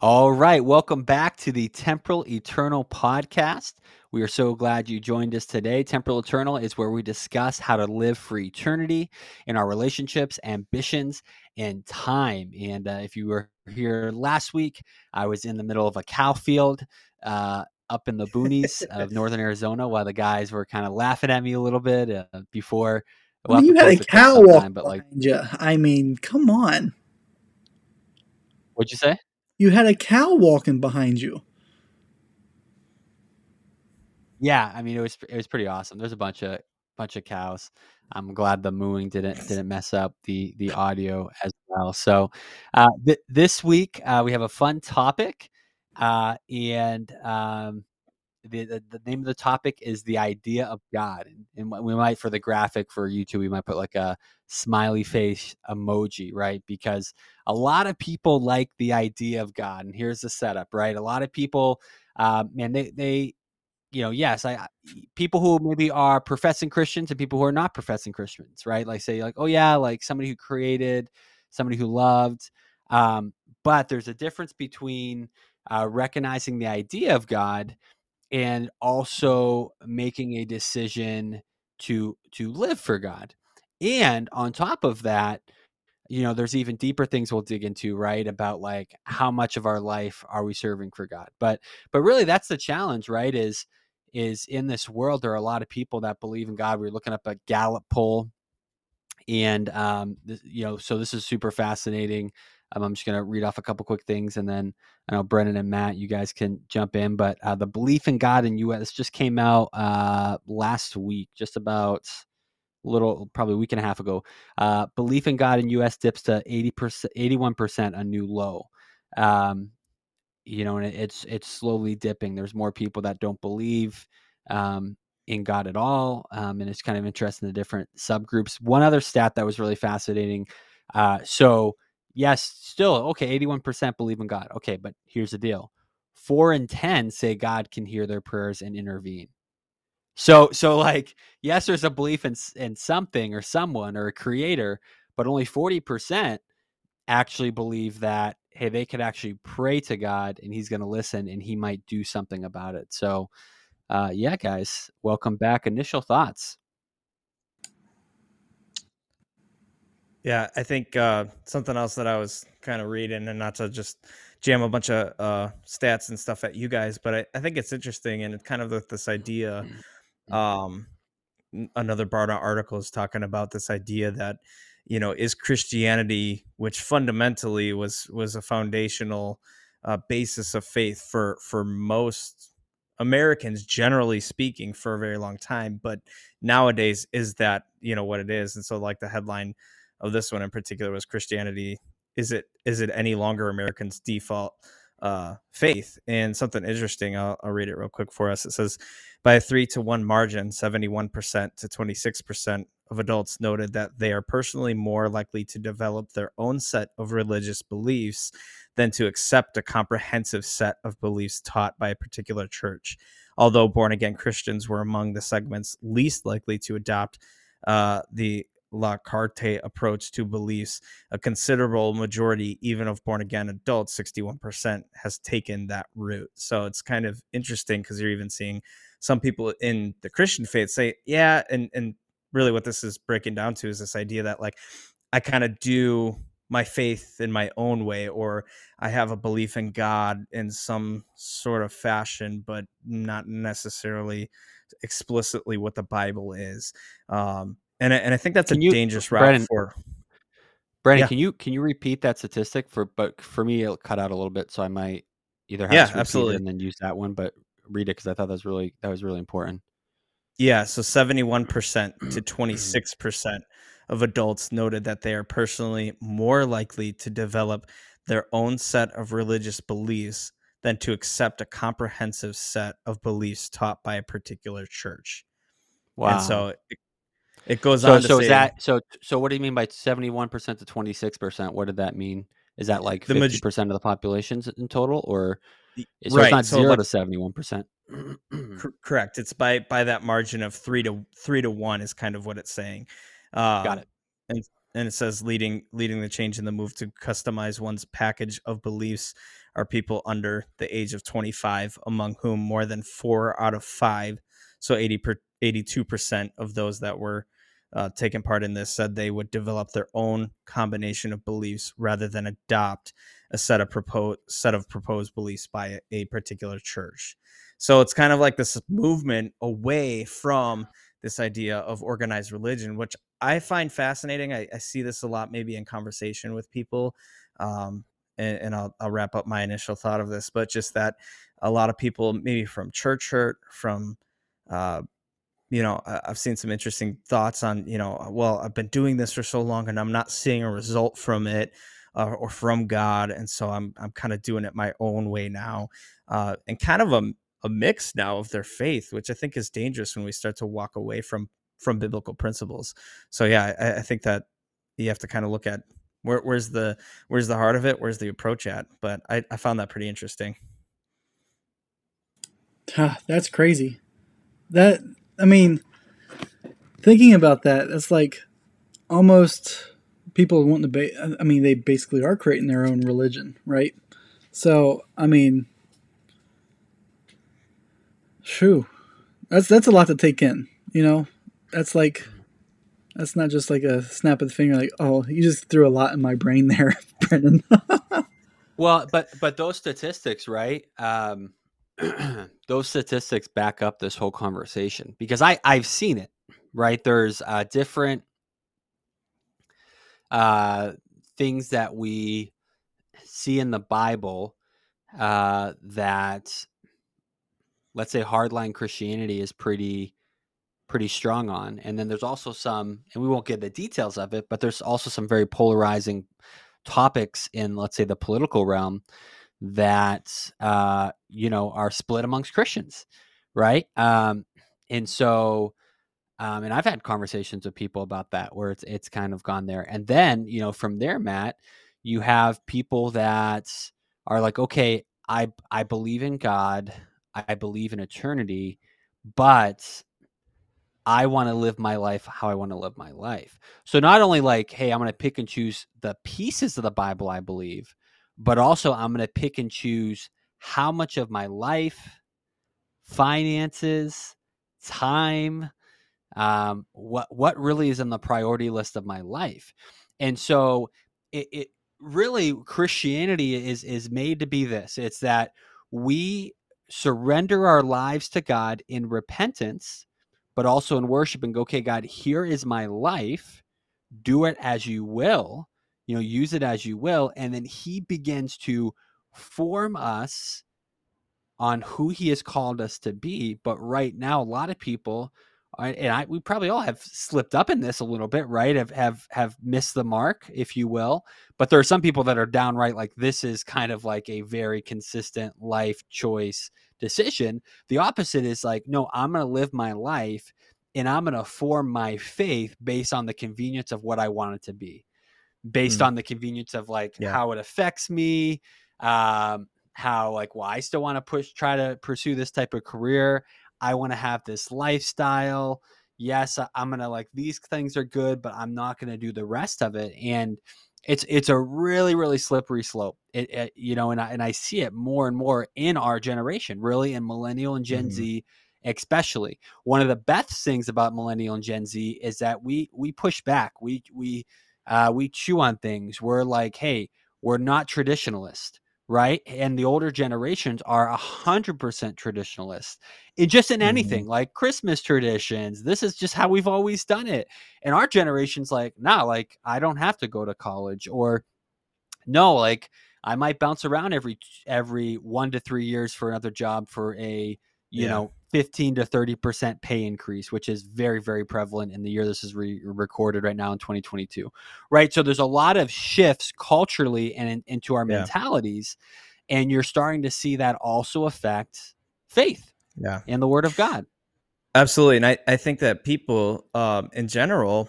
All right. Welcome back to the Temporal Eternal podcast. We are so glad you joined us today. Temporal Eternal is where we discuss how to live for eternity in our relationships, ambitions, and time. And uh, if you were here last week, I was in the middle of a cow field uh, up in the boonies of northern Arizona while the guys were kind of laughing at me a little bit uh, before. Well, you had a cow walk but like, you. I mean, come on. What'd you say? You had a cow walking behind you. Yeah, I mean it was it was pretty awesome. There's a bunch of bunch of cows. I'm glad the mooing didn't didn't mess up the the audio as well. So uh, th- this week uh, we have a fun topic, uh, and um, the, the, the name of the topic is the idea of God, and, and, we might for the graphic for YouTube we might put like a smiley face emoji, right? Because a lot of people like the idea of God, and here's the setup, right? A lot of people, uh, man, they they you know, yes, I people who maybe are professing Christians and people who are not professing Christians, right? Like say like, oh yeah, like somebody who created, somebody who loved. Um, but there's a difference between uh, recognizing the idea of God and also making a decision to to live for God. And on top of that, you know, there's even deeper things we'll dig into, right? About like how much of our life are we serving for God? But but really that's the challenge, right? Is is in this world there are a lot of people that believe in God. We are looking up a Gallup poll and um, you know, so this is super fascinating. Um, I'm just going to read off a couple quick things, and then I know Brennan and Matt, you guys can jump in. But uh, the belief in God in U.S. just came out uh, last week, just about little, probably a week and a half ago. Uh, belief in God in U.S. dips to 80 percent, 81 percent, a new low. Um, you know, and it's it's slowly dipping. There's more people that don't believe um, in God at all, um, and it's kind of interesting the different subgroups. One other stat that was really fascinating. Uh, so yes, still okay, 81% believe in God. Okay, but here's the deal. 4 in 10 say God can hear their prayers and intervene. So so like yes, there's a belief in in something or someone or a creator, but only 40% actually believe that hey, they could actually pray to God and he's going to listen and he might do something about it. So uh yeah, guys, welcome back. Initial thoughts. Yeah, I think uh, something else that I was kind of reading, and not to just jam a bunch of uh, stats and stuff at you guys, but I, I think it's interesting, and it's kind of this idea. Mm-hmm. Um, another Barna article is talking about this idea that you know is Christianity, which fundamentally was was a foundational uh, basis of faith for for most Americans, generally speaking, for a very long time, but nowadays is that you know what it is, and so like the headline of this one in particular was Christianity. Is it is it any longer Americans' default uh, faith? And something interesting, I'll, I'll read it real quick for us. It says, by a three to one margin, seventy one percent to twenty six percent of adults noted that they are personally more likely to develop their own set of religious beliefs than to accept a comprehensive set of beliefs taught by a particular church. Although born again Christians were among the segments least likely to adopt uh, the La Carte approach to beliefs, a considerable majority, even of born again adults, 61%, has taken that route. So it's kind of interesting because you're even seeing some people in the Christian faith say, yeah, and and really what this is breaking down to is this idea that like I kind of do my faith in my own way, or I have a belief in God in some sort of fashion, but not necessarily explicitly what the Bible is. Um, and I, and I think that's can a you, dangerous route Brandon, for. Brandon, yeah. can you can you repeat that statistic for? But for me, it'll cut out a little bit, so I might either have yeah, absolutely, and then use that one, but read it because I thought that was really that was really important. Yeah, so seventy one percent to twenty six percent of adults noted that they are personally more likely to develop their own set of religious beliefs than to accept a comprehensive set of beliefs taught by a particular church. Wow. And so it it goes so, on. so say, is that so? So what do you mean by seventy one percent to twenty six percent? What did that mean? Is that like fifty percent of the population in total, or so right. it's not so zero like, to seventy one percent? Correct. It's by by that margin of three to three to one is kind of what it's saying. Um, Got it. And and it says leading leading the change in the move to customize one's package of beliefs are people under the age of 25, among whom more than four out of five, so 80 per, 82% of those that were uh, taking part in this said they would develop their own combination of beliefs rather than adopt a set of proposed set of proposed beliefs by a, a particular church. So it's kind of like this movement away from this idea of organized religion, which I find fascinating. I, I see this a lot, maybe in conversation with people. Um, and, and I'll, I'll wrap up my initial thought of this, but just that a lot of people, maybe from church hurt, from uh, you know, I've seen some interesting thoughts on, you know, well, I've been doing this for so long and I'm not seeing a result from it uh, or from God, and so I'm I'm kind of doing it my own way now, uh, and kind of a a mix now of their faith, which I think is dangerous when we start to walk away from from biblical principles. So yeah, I, I think that you have to kind of look at where, where's the where's the heart of it, where's the approach at. But I, I found that pretty interesting. that's crazy. That I mean, thinking about that, it's like almost people want to. Ba- I mean, they basically are creating their own religion, right? So I mean, shoo, that's that's a lot to take in. You know, that's like that's not just like a snap of the finger. Like, oh, you just threw a lot in my brain there, Brendan. well, but but those statistics, right? Um, those statistics back up this whole conversation because I I've seen it. Right, there's uh, different uh, things that we see in the Bible uh, that, let's say, hardline Christianity is pretty pretty strong on, and then there's also some, and we won't get the details of it, but there's also some very polarizing topics in, let's say, the political realm that uh, you know are split amongst Christians, right? Um, and so, um, and I've had conversations with people about that where it's it's kind of gone there, and then you know from there, Matt, you have people that are like, okay, I I believe in God, I believe in eternity, but I want to live my life how I want to live my life. So not only like, hey, I'm going to pick and choose the pieces of the Bible I believe, but also I'm going to pick and choose how much of my life, finances, time, um, what what really is on the priority list of my life, and so it, it really Christianity is is made to be this. It's that we surrender our lives to God in repentance, but also in worship and go, okay, God, here is my life. Do it as you will you know use it as you will and then he begins to form us on who he has called us to be but right now a lot of people and I, we probably all have slipped up in this a little bit, right? Have have have missed the mark, if you will. But there are some people that are downright like this is kind of like a very consistent life choice decision. The opposite is like, no, I'm going to live my life, and I'm going to form my faith based on the convenience of what I want it to be based mm. on the convenience of like yeah. how it affects me um how like well i still want to push try to pursue this type of career i want to have this lifestyle yes i'm gonna like these things are good but i'm not gonna do the rest of it and it's it's a really really slippery slope it, it, you know and I, and I see it more and more in our generation really in millennial and gen mm-hmm. z especially one of the best things about millennial and gen z is that we we push back we we uh, we chew on things. We're like, hey, we're not traditionalist, right? And the older generations are a hundred percent traditionalist. It just in anything mm-hmm. like Christmas traditions. This is just how we've always done it. And our generation's like, nah, like I don't have to go to college, or no, like I might bounce around every every one to three years for another job for a you yeah. know 15 to 30% pay increase which is very very prevalent in the year this is re- recorded right now in 2022 right? So there's a lot of shifts culturally and in, into our yeah. mentalities and you're starting to see that also affect faith yeah. and the word of god. Absolutely and i, I think that people um, in general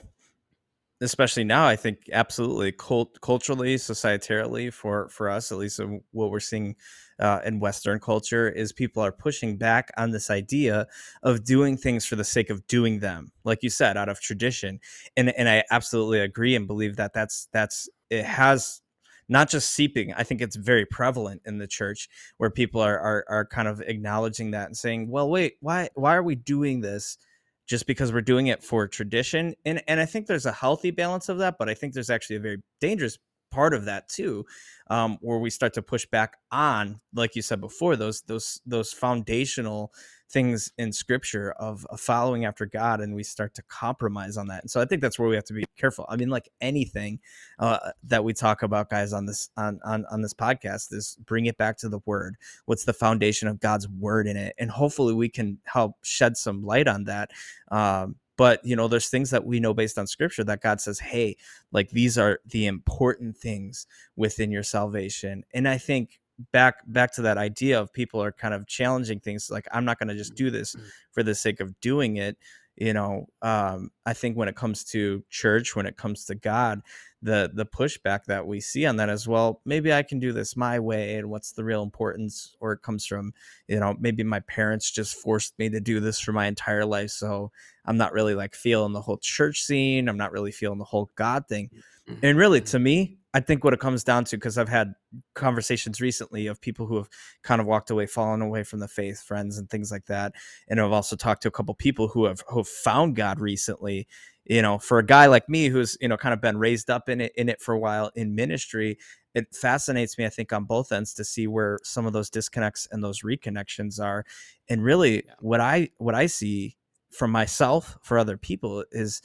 especially now i think absolutely cult- culturally societarily for for us at least what we're seeing uh, in western culture is people are pushing back on this idea of doing things for the sake of doing them like you said out of tradition and and i absolutely agree and believe that that's that's it has not just seeping. I think it's very prevalent in the church where people are are, are kind of acknowledging that and saying, "Well, wait, why why are we doing this?" just because we're doing it for tradition and and I think there's a healthy balance of that but I think there's actually a very dangerous part of that too um, where we start to push back on like you said before those those those foundational things in scripture of, of, following after God and we start to compromise on that. And so I think that's where we have to be careful. I mean, like anything uh, that we talk about guys on this, on, on, on this podcast is bring it back to the word. What's the foundation of God's word in it? And hopefully we can help shed some light on that. Um, but you know there's things that we know based on scripture that god says hey like these are the important things within your salvation and i think back back to that idea of people are kind of challenging things like i'm not going to just do this mm-hmm. for the sake of doing it you know um, i think when it comes to church when it comes to god the the pushback that we see on that as well maybe i can do this my way and what's the real importance or it comes from you know maybe my parents just forced me to do this for my entire life so i'm not really like feeling the whole church scene i'm not really feeling the whole god thing mm-hmm. and really to me I think what it comes down to, because I've had conversations recently of people who have kind of walked away, fallen away from the faith, friends and things like that, and I've also talked to a couple people who have who have found God recently. You know, for a guy like me who's you know kind of been raised up in it in it for a while in ministry, it fascinates me. I think on both ends to see where some of those disconnects and those reconnections are, and really what I what I see from myself for other people is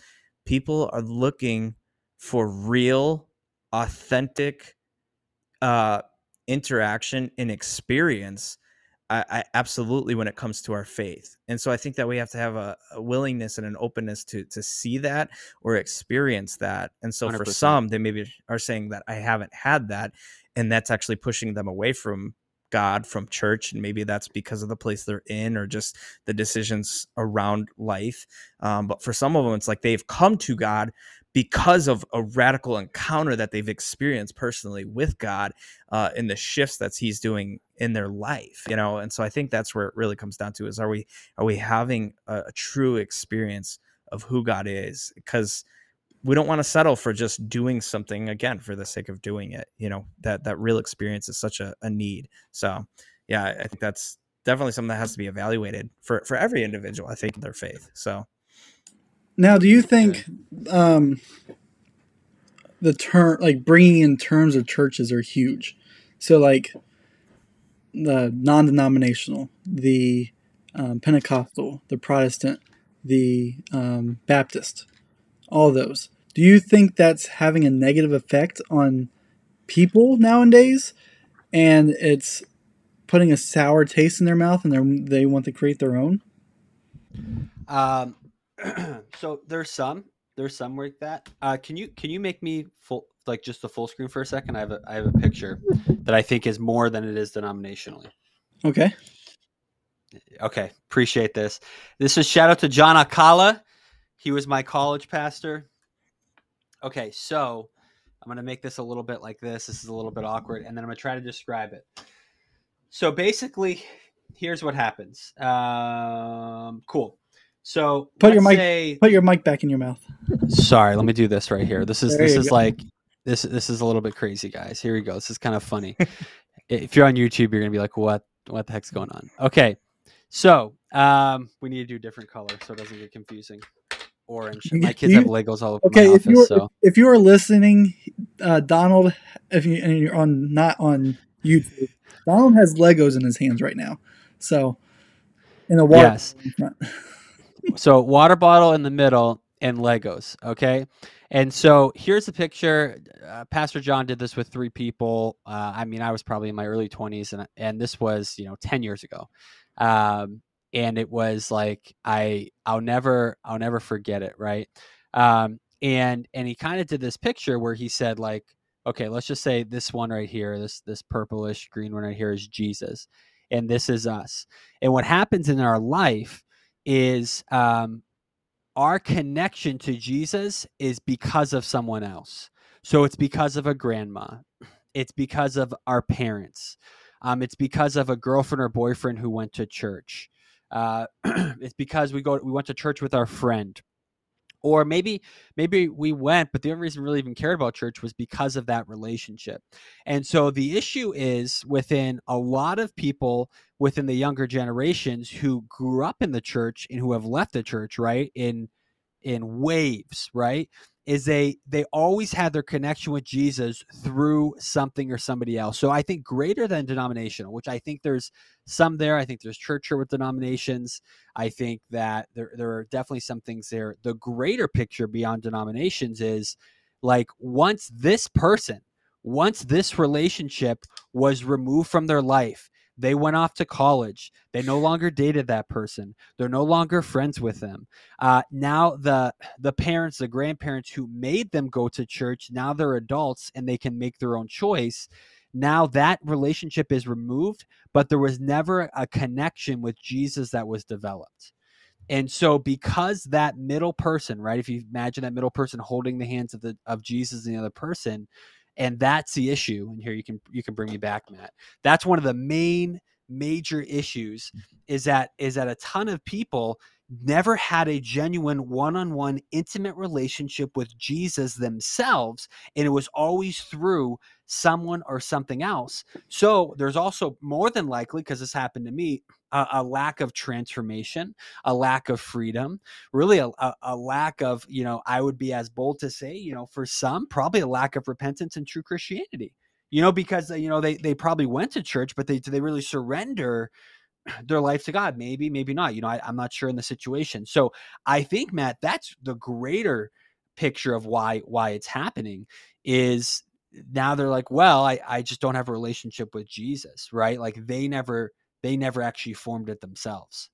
people are looking for real authentic uh, interaction and experience I, I, absolutely when it comes to our faith and so i think that we have to have a, a willingness and an openness to to see that or experience that and so 100%. for some they maybe are saying that i haven't had that and that's actually pushing them away from god from church and maybe that's because of the place they're in or just the decisions around life um, but for some of them it's like they've come to god because of a radical encounter that they've experienced personally with God uh, in the shifts that He's doing in their life, you know. And so I think that's where it really comes down to: is are we are we having a, a true experience of who God is? Because we don't want to settle for just doing something again for the sake of doing it. You know that that real experience is such a, a need. So yeah, I think that's definitely something that has to be evaluated for for every individual. I think their faith. So now, do you think um, the term, like bringing in terms of churches, are huge? So, like the non-denominational, the um, Pentecostal, the Protestant, the um, Baptist, all those. Do you think that's having a negative effect on people nowadays, and it's putting a sour taste in their mouth, and they want to create their own? Um, so there's some there's some like that. Uh, can you can you make me full like just the full screen for a second? I have a I have a picture that I think is more than it is denominationally. Okay. Okay, appreciate this. This is shout out to John Akala. He was my college pastor. Okay, so I'm gonna make this a little bit like this. This is a little bit awkward, and then I'm gonna try to describe it. So basically, here's what happens. Um, cool. So put your mic say, put your mic back in your mouth. Sorry, let me do this right here. This is there this is go. like this this is a little bit crazy, guys. Here we go. This is kind of funny. if you're on YouTube, you're gonna be like, what what the heck's going on? Okay, so um, we need to do different color so it doesn't get confusing. Orange. My kids you, have Legos all over okay, my office. If so if you are listening, uh, Donald, if you and you're on not on YouTube, Donald has Legos in his hands right now. So in a water yes so water bottle in the middle and Legos. Okay. And so here's a picture. Uh, Pastor John did this with three people. Uh, I mean, I was probably in my early 20s, and and this was you know 10 years ago. Um, and it was like I I'll never I'll never forget it. Right. Um, and and he kind of did this picture where he said like, okay, let's just say this one right here, this this purplish green one right here is Jesus, and this is us. And what happens in our life is um, our connection to Jesus is because of someone else. So it's because of a grandma, it's because of our parents, um, it's because of a girlfriend or boyfriend who went to church. Uh, it's because we go we went to church with our friend, or maybe maybe we went but the only reason we really even cared about church was because of that relationship. And so the issue is within a lot of people within the younger generations who grew up in the church and who have left the church right in in waves right is they they always had their connection with Jesus through something or somebody else. So I think greater than denominational, which I think there's some there. I think there's church here with denominations. I think that there there are definitely some things there. The greater picture beyond denominations is like once this person, once this relationship was removed from their life, they went off to college. They no longer dated that person. They're no longer friends with them. Uh, now the the parents, the grandparents who made them go to church, now they're adults and they can make their own choice. Now that relationship is removed, but there was never a connection with Jesus that was developed. And so because that middle person, right? If you imagine that middle person holding the hands of the of Jesus and the other person, and that's the issue and here you can you can bring me back matt. That's one of the main major issues is that is that a ton of people never had a genuine one-on-one intimate relationship with Jesus themselves and it was always through someone or something else. So there's also more than likely because this happened to me a, a, lack of transformation a lack of freedom really a, a, a lack of you know i would be as bold to say you know for some probably a lack of repentance and true christianity you know because uh, you know they they probably went to church but they they really surrender their life to God. Maybe, maybe not. You know, I, am not sure in the situation. So I think, Matt, that's the greater picture of why why it's happening is now they're like, well, I, I just don't have a relationship with Jesus, right? Like they never they never actually formed it themselves.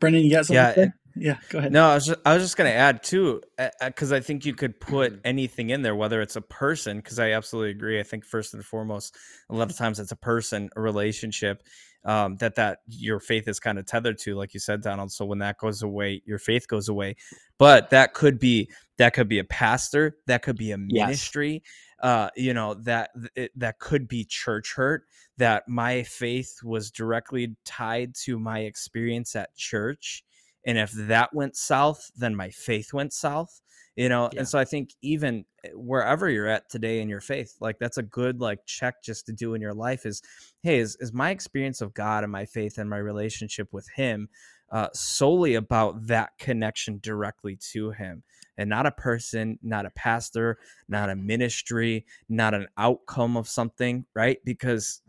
Brendan, you got something? Yeah, yeah, go ahead. No, I was just, I was just going to add too, because I think you could put mm-hmm. anything in there, whether it's a person, because I absolutely agree. I think first and foremost, a lot of times it's a person, a relationship, um, that that your faith is kind of tethered to, like you said, Donald. So when that goes away, your faith goes away. But that could be that could be a pastor, that could be a ministry, yes. uh, you know that it, that could be church hurt. That my faith was directly tied to my experience at church and if that went south then my faith went south you know yeah. and so i think even eh, wherever you're at today in your faith like that's a good like check just to do in your life is hey is, is my experience of god and my faith and my relationship with him uh, solely about that connection directly to him and not a person not a pastor not a ministry not an outcome of something right? Because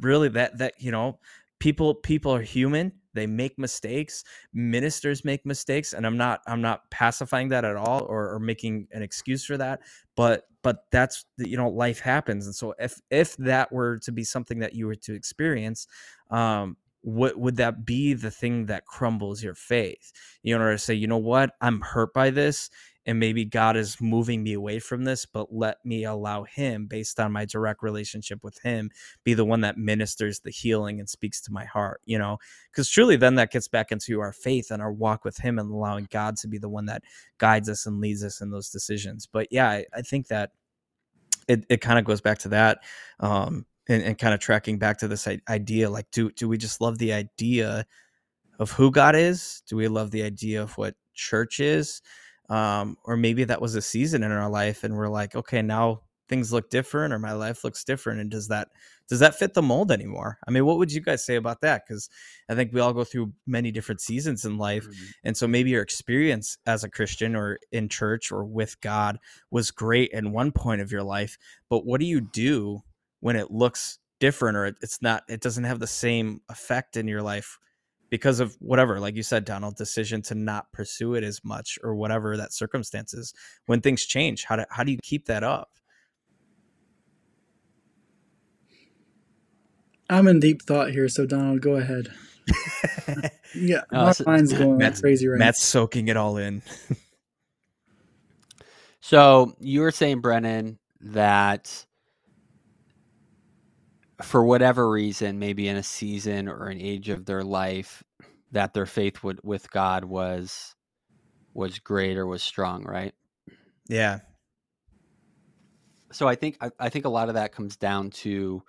really that that you know people people are human they make mistakes ministers make mistakes and i'm not i'm not pacifying that at all or, or making an excuse for that but but that's you know life happens and so if if that were to be something that you were to experience um what would that be the thing that crumbles your faith you know to say you know what i'm hurt by this and maybe God is moving me away from this, but let me allow Him, based on my direct relationship with Him, be the one that ministers the healing and speaks to my heart, you know? Because truly, then that gets back into our faith and our walk with Him and allowing God to be the one that guides us and leads us in those decisions. But yeah, I, I think that it, it kind of goes back to that. Um, and, and kind of tracking back to this idea like do do we just love the idea of who God is? Do we love the idea of what church is? um, or maybe that was a season in our life and we're like okay now things look different or my life looks different and does that does that fit the mold anymore i mean what would you guys say about that because i think we all go through many different seasons in life mm-hmm. and so maybe your experience as a christian or in church or with god was great in one point of your life but what do you do when it looks different or it's not it doesn't have the same effect in your life because of whatever, like you said, Donald, decision to not pursue it as much or whatever that circumstances. When things change, how do how do you keep that up? I'm in deep thought here, so Donald, go ahead. yeah, my so mind's going Matt's, crazy right Matt's now. soaking it all in. so you were saying, Brennan, that for whatever reason, maybe in a season or an age of their life, that their faith would, with God was was great or was strong, right? Yeah. So I think I, I think a lot of that comes down to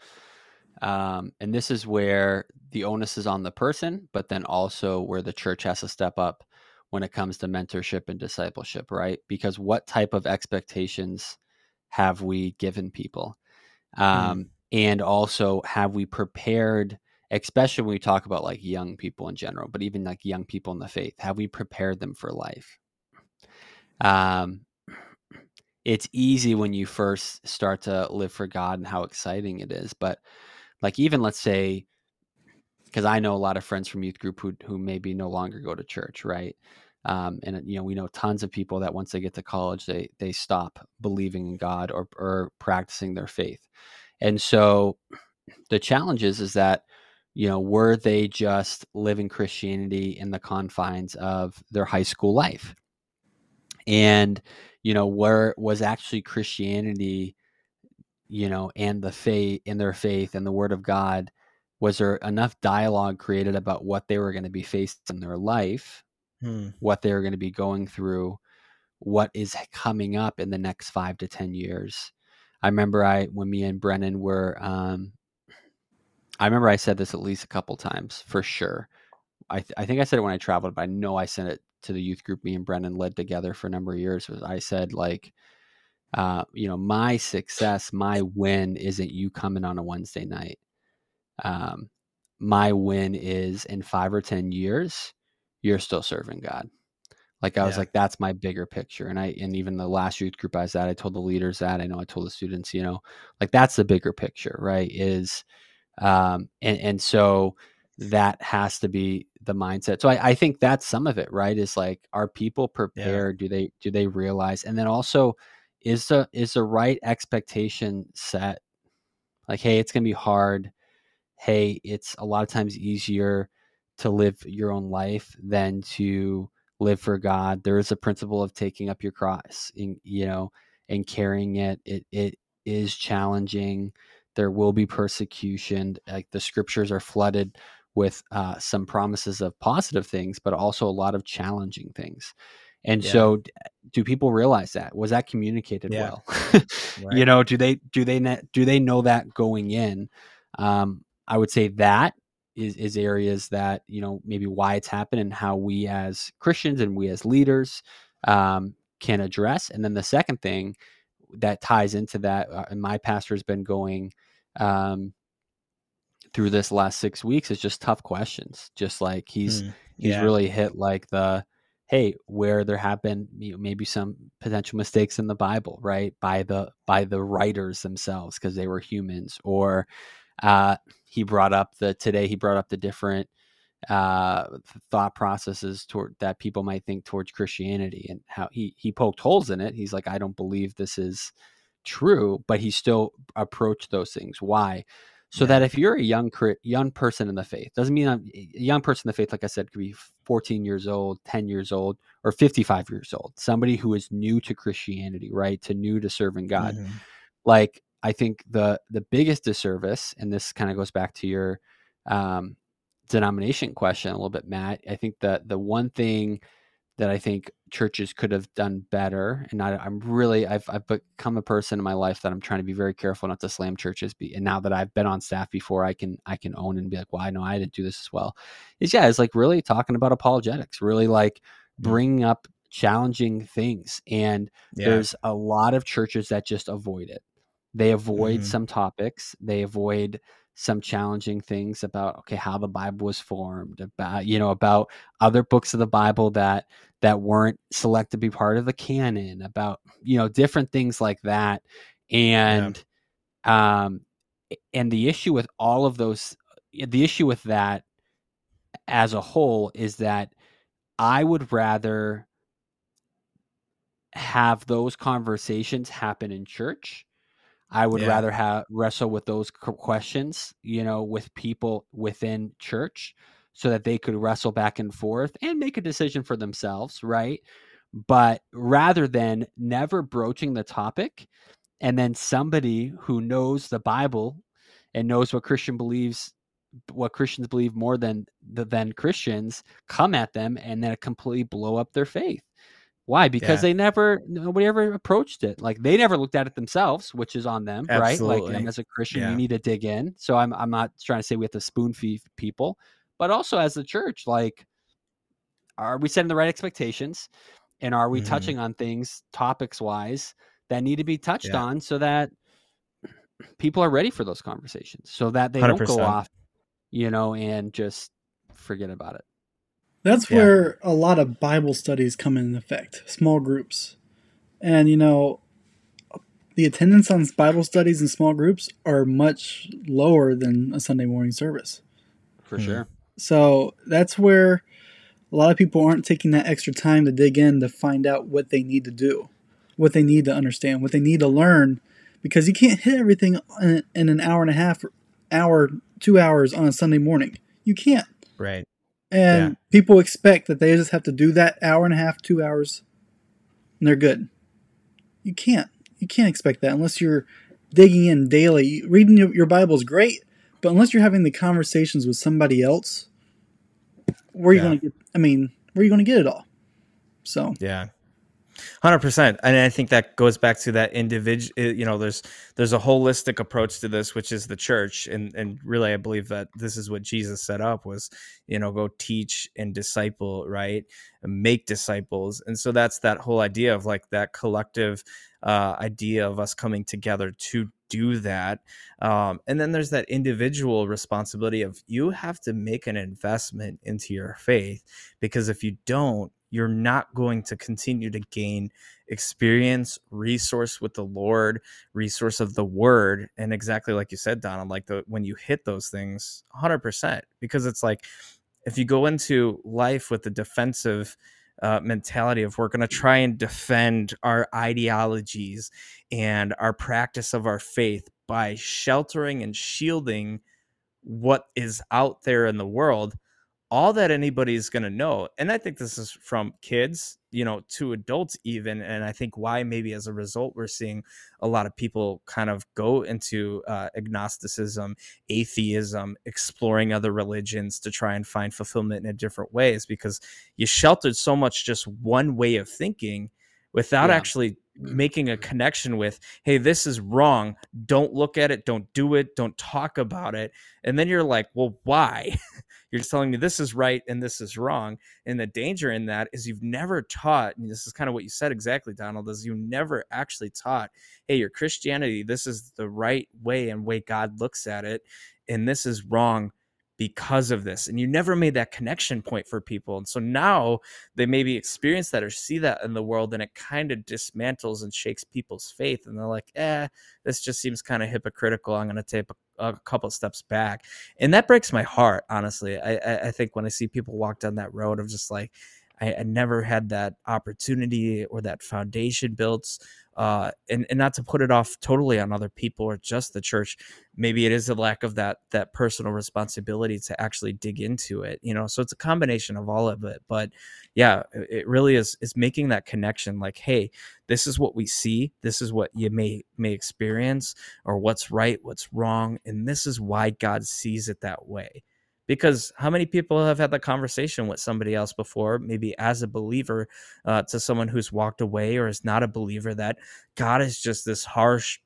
Um, and this is where the onus is on the person, but then also where the church has to step up when it comes to mentorship and discipleship, right? Because what type of expectations have we given people? Um, mm. And also, have we prepared, especially when we talk about like young people in general, but even like young people in the faith, have we prepared them for life? Um, it's easy when you first start to live for God and how exciting it is. But like even let's say, because I know a lot of friends from youth group who who maybe no longer go to church, right? Um, and you know we know tons of people that once they get to college they they stop believing in God or or practicing their faith, and so the challenge is is that you know were they just living Christianity in the confines of their high school life, and you know where was actually Christianity, you know, and the faith in their faith and the Word of God was there enough dialogue created about what they were going to be faced in their life hmm. what they were going to be going through, what is coming up in the next five to 10 years. I remember I, when me and Brennan were, um, I remember I said this at least a couple times for sure. I, th- I think I said it when I traveled, but I know I sent it to the youth group me and Brennan led together for a number of years. Was I said like, uh, you know, my success, my win isn't you coming on a Wednesday night. Um, my win is in five or ten years, you're still serving God. Like I yeah. was like, that's my bigger picture. And I and even the last youth group I was at, I told the leaders that. I know I told the students, you know, like that's the bigger picture, right? Is um and, and so that has to be the mindset. So I, I think that's some of it, right? Is like are people prepared? Yeah. Do they do they realize? And then also is the is the right expectation set? Like, hey, it's gonna be hard. Hey, it's a lot of times easier to live your own life than to live for God. There is a principle of taking up your cross, and you know, and carrying it. It it is challenging. There will be persecution. Like the scriptures are flooded with uh, some promises of positive things, but also a lot of challenging things. And yeah. so, do people realize that? Was that communicated yeah. well? right. You know, do they do they do they know that going in? Um, I would say that is, is areas that you know maybe why it's happened and how we as christians and we as leaders um, can address. And then the second thing that ties into that uh, and my pastor has been going um, through this last six weeks is just tough questions. Just like he's mm, he's yeah. really hit like the hey where there have been you know, maybe some potential mistakes in the bible right? By the by the writers themselves because they were humans or uh, he brought up the today he brought up the different uh, thought processes toward that people might think towards Christianity and how he he poked holes in it. He's like, I don't believe this is true, but he still approached those things. Why? So yeah. that if you're a young young person in the faith, doesn't mean I'm, a young person in the faith. Like I said, could be 14 years old, 10 years old, or 55 years old. Somebody who is new to Christianity, right? To new to serving God. Mm-hmm. Like I think the the biggest disservice, and this kind of goes back to your um, denomination question a little bit, Matt. I think that the one thing that I think churches could have done better, and I, am really I've I've become a person in my life that I'm trying to be very careful not to slam churches. Be, and now that I've been on staff before, I can I can own and be like, well, I know I didn't do this as well. Is yeah, it's like really talking about apologetics, really like bringing up challenging things, and yeah. there's a lot of churches that just avoid it they avoid mm-hmm. some topics. They avoid some challenging things about okay how the Bible was formed, about you know about other books of the Bible that that weren't selected to be part of the canon, about you know different things like that, and yeah. um and the issue with all of those the issue with that as a whole is that I would rather have those conversations happen in church I would yeah. rather have wrestle with those questions, you know, with people within church so that they could wrestle back and forth and make a decision for themselves, right? But rather than never broaching the topic and then somebody who knows the Bible and knows what Christian believes what Christians believe more than than Christians come at them and then completely blow up their faith Why? Because Yeah. they never nobody ever approached it. Like they never looked at it themselves, which is on them, right? Like Absolutely. um, as a Christian, Yeah. you need to dig in. So I'm I'm not trying to say we have to spoon feed people, but also as the church, like, are we setting the right expectations, and are we Mhm. touching on things topics wise that need to be touched Yeah. on so that people are ready for those conversations, so that they don't go off, you know, and just forget about it. That's Yeah. where a lot of Bible studies come in effect, small groups. And, you know, the attendance on Bible studies in small groups are much lower than a Sunday morning service. For Mhm. sure. So that's where a lot of people aren't taking that extra time to dig in to find out what they need to do, what they need to understand, what they need to learn, because you can't hit everything in, in an hour and a half, hour, two hours on a Sunday morning. You can't. Right. And Yeah. people expect that they just have to do that hour and a half, two hours, and they're good. You can't. You can't expect that unless you're digging in daily. Reading your, your Bible is great, but unless you're having the conversations with somebody else, where are you Yeah. going to get? I mean, where are you going to get it all? So Yeah. Hundred percent, and I think that goes back to that individual. You know, there's there's a holistic approach to this, which is the church, and and really, I believe that this is what Jesus set up was, you know, go teach and disciple, right, and make disciples, and so that's that whole idea of like that collective uh, idea of us coming together to do that, um, and then there's that individual responsibility of you have to make an investment into your faith because if you don't you're not going to continue to gain experience resource with the lord resource of the word and exactly like you said donald like the when you hit those things 100% because it's like if you go into life with the defensive uh, mentality of we're going to try and defend our ideologies and our practice of our faith by sheltering and shielding what is out there in the world all that anybody's going to know and i think this is from kids you know to adults even and i think why maybe as a result we're seeing a lot of people kind of go into uh, agnosticism atheism exploring other religions to try and find fulfillment in a different ways because you sheltered so much just one way of thinking without Yeah. actually making a connection with hey this is wrong don't look at it don't do it don't talk about it and then you're like well why you're just telling me this is right and this is wrong and the danger in that is you've never taught and this is kind of what you said exactly donald is you never actually taught hey your christianity this is the right way and way god looks at it and this is wrong because of this and you never made that connection point for people and so now they maybe experience that or see that in the world and it kind of dismantles and shakes people's faith and they're like eh this just seems kind of hypocritical i'm going to take a, a couple steps back and that breaks my heart honestly. I, I i think when i see people walk down that road of just like I, I never had that opportunity or that foundation built uh and, and not to put it off totally on other people or just the church maybe it is a lack of that that personal responsibility to actually dig into it you know so it's a combination of all of it but yeah it really is is making that connection like hey this is what we see this is what you may may experience or what's right what's wrong and this is why god sees it that way because how many people have had that conversation with somebody else before maybe as a believer uh, to someone who's walked away or is not a believer that god is just this harsh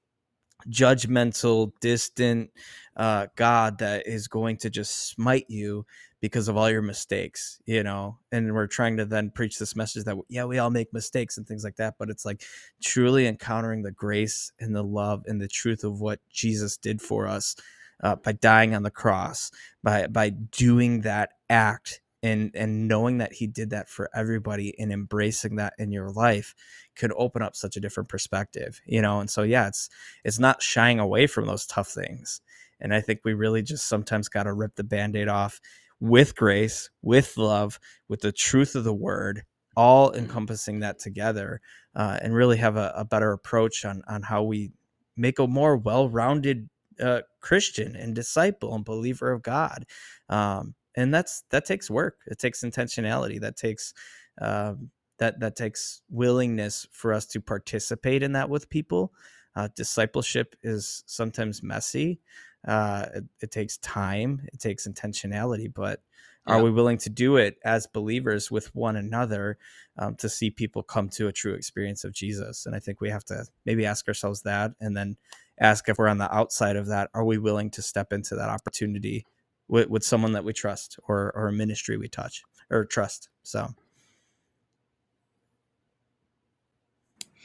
judgmental distant uh, god that is going to just smite you because of all your mistakes you know? And we're trying to then preach this message that yeah we all make mistakes and things like that but it's like truly encountering the grace and the love and the truth of what jesus did for us uh, by dying on the cross by by doing that act and and knowing that he did that for everybody and embracing that in your life could open up such a different perspective you know? And so yeah it's it's not shying away from those tough things. And i think we really just sometimes got to rip the band-aid off with grace with love with the truth of the word all encompassing that together uh, and really have a, a better approach on on how we make a more well-rounded uh, Christian and disciple and believer of God. Um, and that's that takes work. It takes intentionality. That takes um, that that takes willingness for us to participate in that with people. Uh, discipleship is sometimes messy, uh, it, it takes time, it takes intentionality, but Yeah. are we willing to do it as believers with one another um, to see people come to a true experience of Jesus? And I think we have to maybe ask ourselves that and then ask if we're on the outside of that, are we willing to step into that opportunity with, with someone that we trust or, or a ministry we touch or trust? So,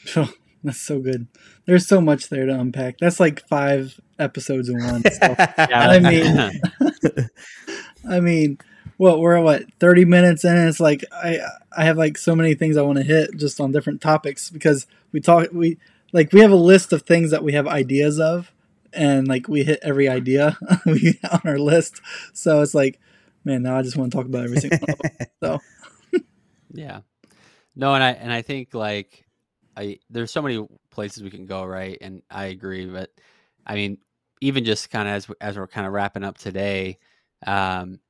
Phew, That's so good. There's so much there to unpack. That's like five episodes in one. So, Yeah, I mean- I mean, what we're at what 30 minutes in. And it's like I I have like so many things I want to hit just on different topics because we talk we like we have a list of things that we have ideas of, and like we hit every idea we on our list. So it's like, man, now I just want to talk about every single. one. Yeah. No, and I and I think like I there's so many places we can go, right? And I agree, but I mean, even just kind of as as we're kind of wrapping up today, um,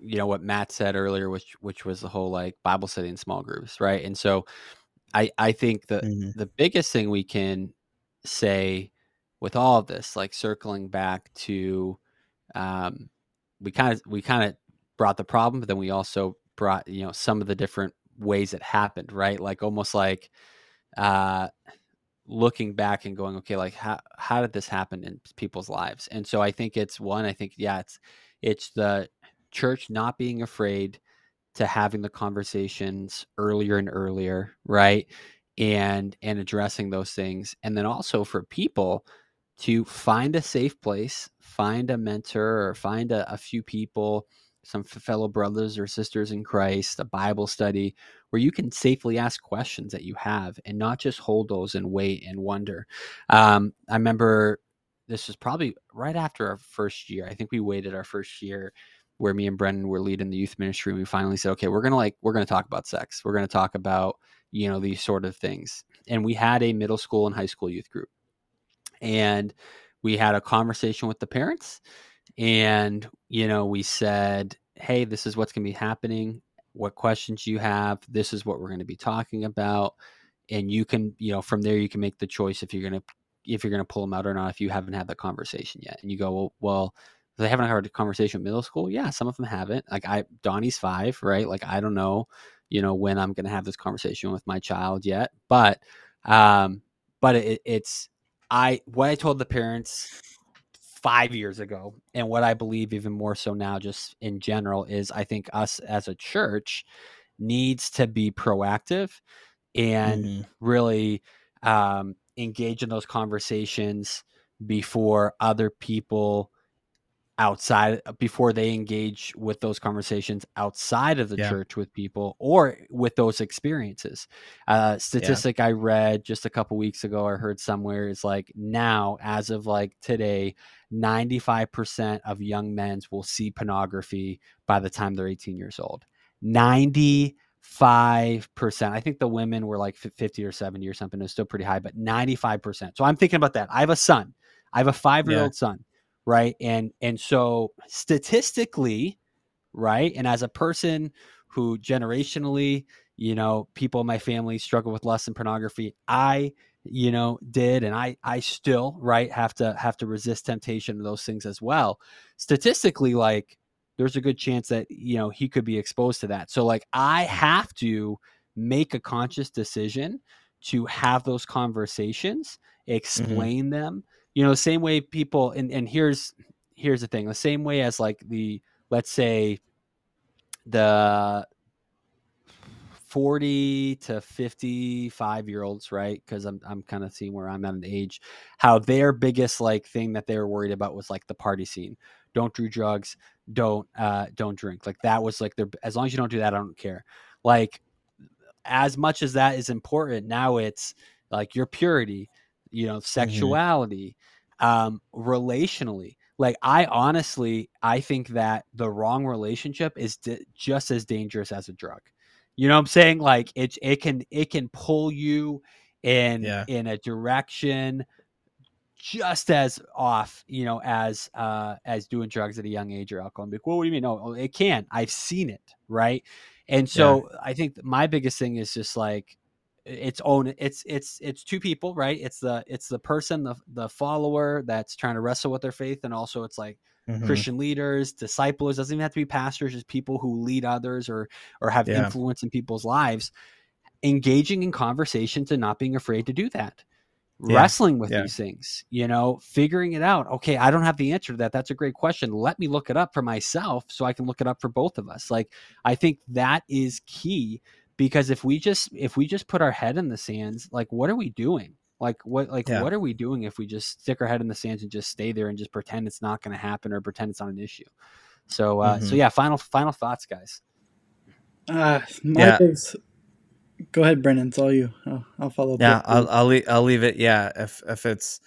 you know what Matt said earlier, which which was the whole like Bible study in small groups, right? And so I I think the Mhm. the biggest thing we can say with all of this, like circling back to um we kind of we kind of brought the problem, but then we also brought you know some of the different ways it happened, right? Like almost like uh looking back and going, okay, like how how did this happen in people's lives? And so I think it's one, I think yeah, it's it's the church not being afraid to having the conversations earlier and earlier, right? And and addressing those things. And then also for people to find a safe place, find a mentor or find a, a few people, some fellow brothers or sisters in Christ, a Bible study where you can safely ask questions that you have and not just hold those and wait and wonder. Um, I remember this was probably right after our first year. I think we waited our first year where me and Brendan were leading the youth ministry. And we finally said, okay, we're gonna like we're gonna talk about sex. We're gonna talk about you know these sort of things. And we had a middle school and high school youth group, and we had a conversation with the parents, and you know we said, hey, this is what's gonna be happening. What questions you have? This is what we're to be talking about, and you can you know from there you can make the choice if you're gonna if you're gonna pull them out or not if you haven't had the conversation yet. And you go, well, well they haven't had a conversation with middle school. Yeah, some of them haven't. Like I, Donnie's five, right? Like I don't know, you know, when I'm going to have this conversation with my child yet. But, um, but it, it's I what I told the parents five years ago, and what I believe even more so now, just in general, is I think us as a church needs to be proactive and Mhm. really um, engage in those conversations before other people outside before they engage with those conversations outside of the Yeah. church with people or with those experiences. Uh statistic i read just a couple weeks ago i heard somewhere is like now as of like today 95% of young men will see pornography by the time they're 18 years old. 95% i think the women were like 50 or 70 or something it was still pretty high but 95% so i'm thinking about that. I have a son. I have a five year old son right? And and so statistically right and as a person who generationally you know people in my family struggle with lust and pornography i you know did and i i still right have to have to resist temptation of those things as well. Statistically like there's a good chance that you know he could be exposed to that. So like i have to make a conscious decision to have those conversations mm-hmm. explain them you know same way people and and here's here's the thing the same way as like the let's say the 40 to 55 year olds right? Because i'm, I'm kind of seeing where i'm at an age how their biggest like thing that they were worried about was like the party scene. Don't do drugs don't uh don't drink. Like that was like their as long as you don't do that i don't care. Like as much as that is important now it's like your purity you know sexuality um relationally. Like i honestly i think that the wrong relationship is d- just as dangerous as a drug. You know what i'm saying? Like it it can it can pull you in Yeah. in a direction just as off you know as uh as doing drugs at a young age or alcohol. And be like, well what do you mean? No it can. I've seen it right? And so i think my biggest thing is just like its own it's it's it's two people right it's the it's the person the the follower that's trying to wrestle with their faith and also it's like Mhm. christian leaders disciples doesn't even have to be pastors just people who lead others or or have Yeah. influence in people's lives engaging in conversations and not being afraid to do that Yeah. wrestling with Yeah. these things you know figuring it out okay i don't have the answer to that that's a great question let me look it up for myself so i can look it up for both of us like i think that is key because if we just if we just put our head in the sands like what are we doing like what like Yeah. what are we doing if we just stick our head in the sands and just stay there and just pretend it's not going to happen or pretend it's not an issue so uh so Mhm. yeah final final thoughts guys Uh, my Yeah. biggest- Go ahead, Brendan. It's all you. I'll, I'll follow up. Yeah, I'll. I'll leave, I'll leave it. Yeah, if if it's i-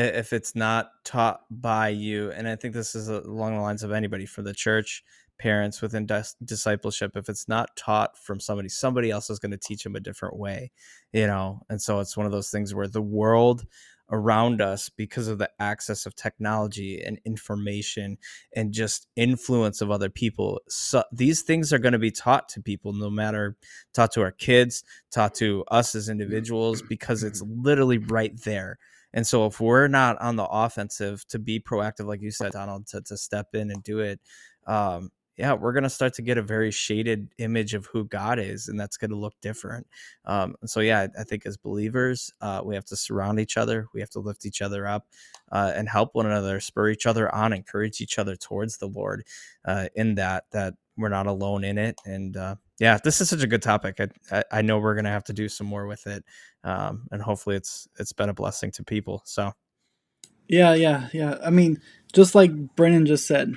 if it's not taught by you, and I think this is along the lines of anybody for the church, parents within dis- discipleship. If it's not taught from somebody, somebody else is going to teach them a different way, you know. And so it's one of those things where the world around us, because of the access of technology and information and just influence of other people, so these things are going to be taught to people, no matter taught to our kids, taught to us as mm-hmm. individuals because it's mm-hmm. literally right there. And so if we're not on the offensive to be proactive, like you said, Donald, to, to step in and do it, um, yeah, we're going to start to get a very shaded image of who God is, and that's going to look different. Um, so, yeah, I, I think as believers, uh, we have to surround each other, we have to lift each other up, uh, and help one another, spur each other on, encourage each other towards the Lord. Uh, in that, that we're not alone in it, and uh, yeah, this is such a good topic. I, I, I know we're gonna have to do some more with it, um, and hopefully, it's it's been a blessing to people. So Yeah, yeah, yeah. I mean, just like Brennan just said,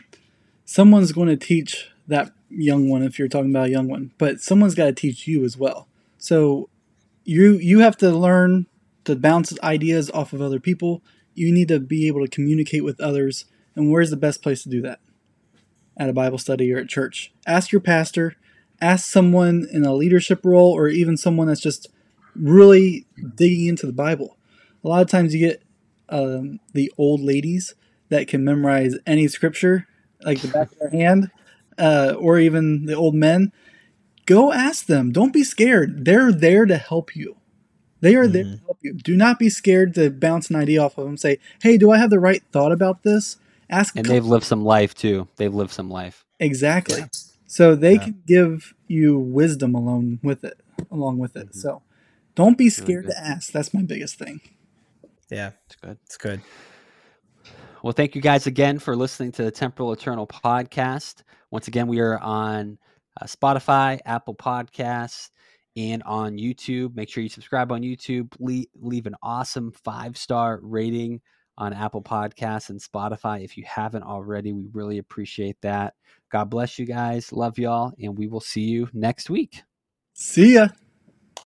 someone's going to teach that young one if you're talking about a young one, but someone's got to teach you as well. So you you have to learn to bounce ideas off of other people. You need to be able to communicate with others. And where's the best place to do that? At a Bible study or at church. Ask your pastor, ask someone in a leadership role or even someone that's just really digging into the Bible. A lot of times you get um, the old ladies that can memorize any scripture like the back of their hand, uh, or even the old men. Go ask them. Don't be scared. They're there to help you. They are there to help you. Do not be scared to bounce an idea off of them. Say, "Hey, do I have the right thought about this?" Ask. and they've lived some life too they've lived some life exactly. So they Yeah. can give you wisdom along with it. Along with it. So don't be scared good. to ask. That's my biggest thing. yeah, it's good it's good. Well, thank you guys again for listening to the Temporal Eternal podcast. Once again, we are on uh, Spotify, Apple Podcasts, and on YouTube. Make sure you subscribe on YouTube. Leave, leave an awesome five star rating on Apple Podcasts and Spotify if you haven't already. We really appreciate that. God bless you guys. Love y'all. And we will see you next week. See ya.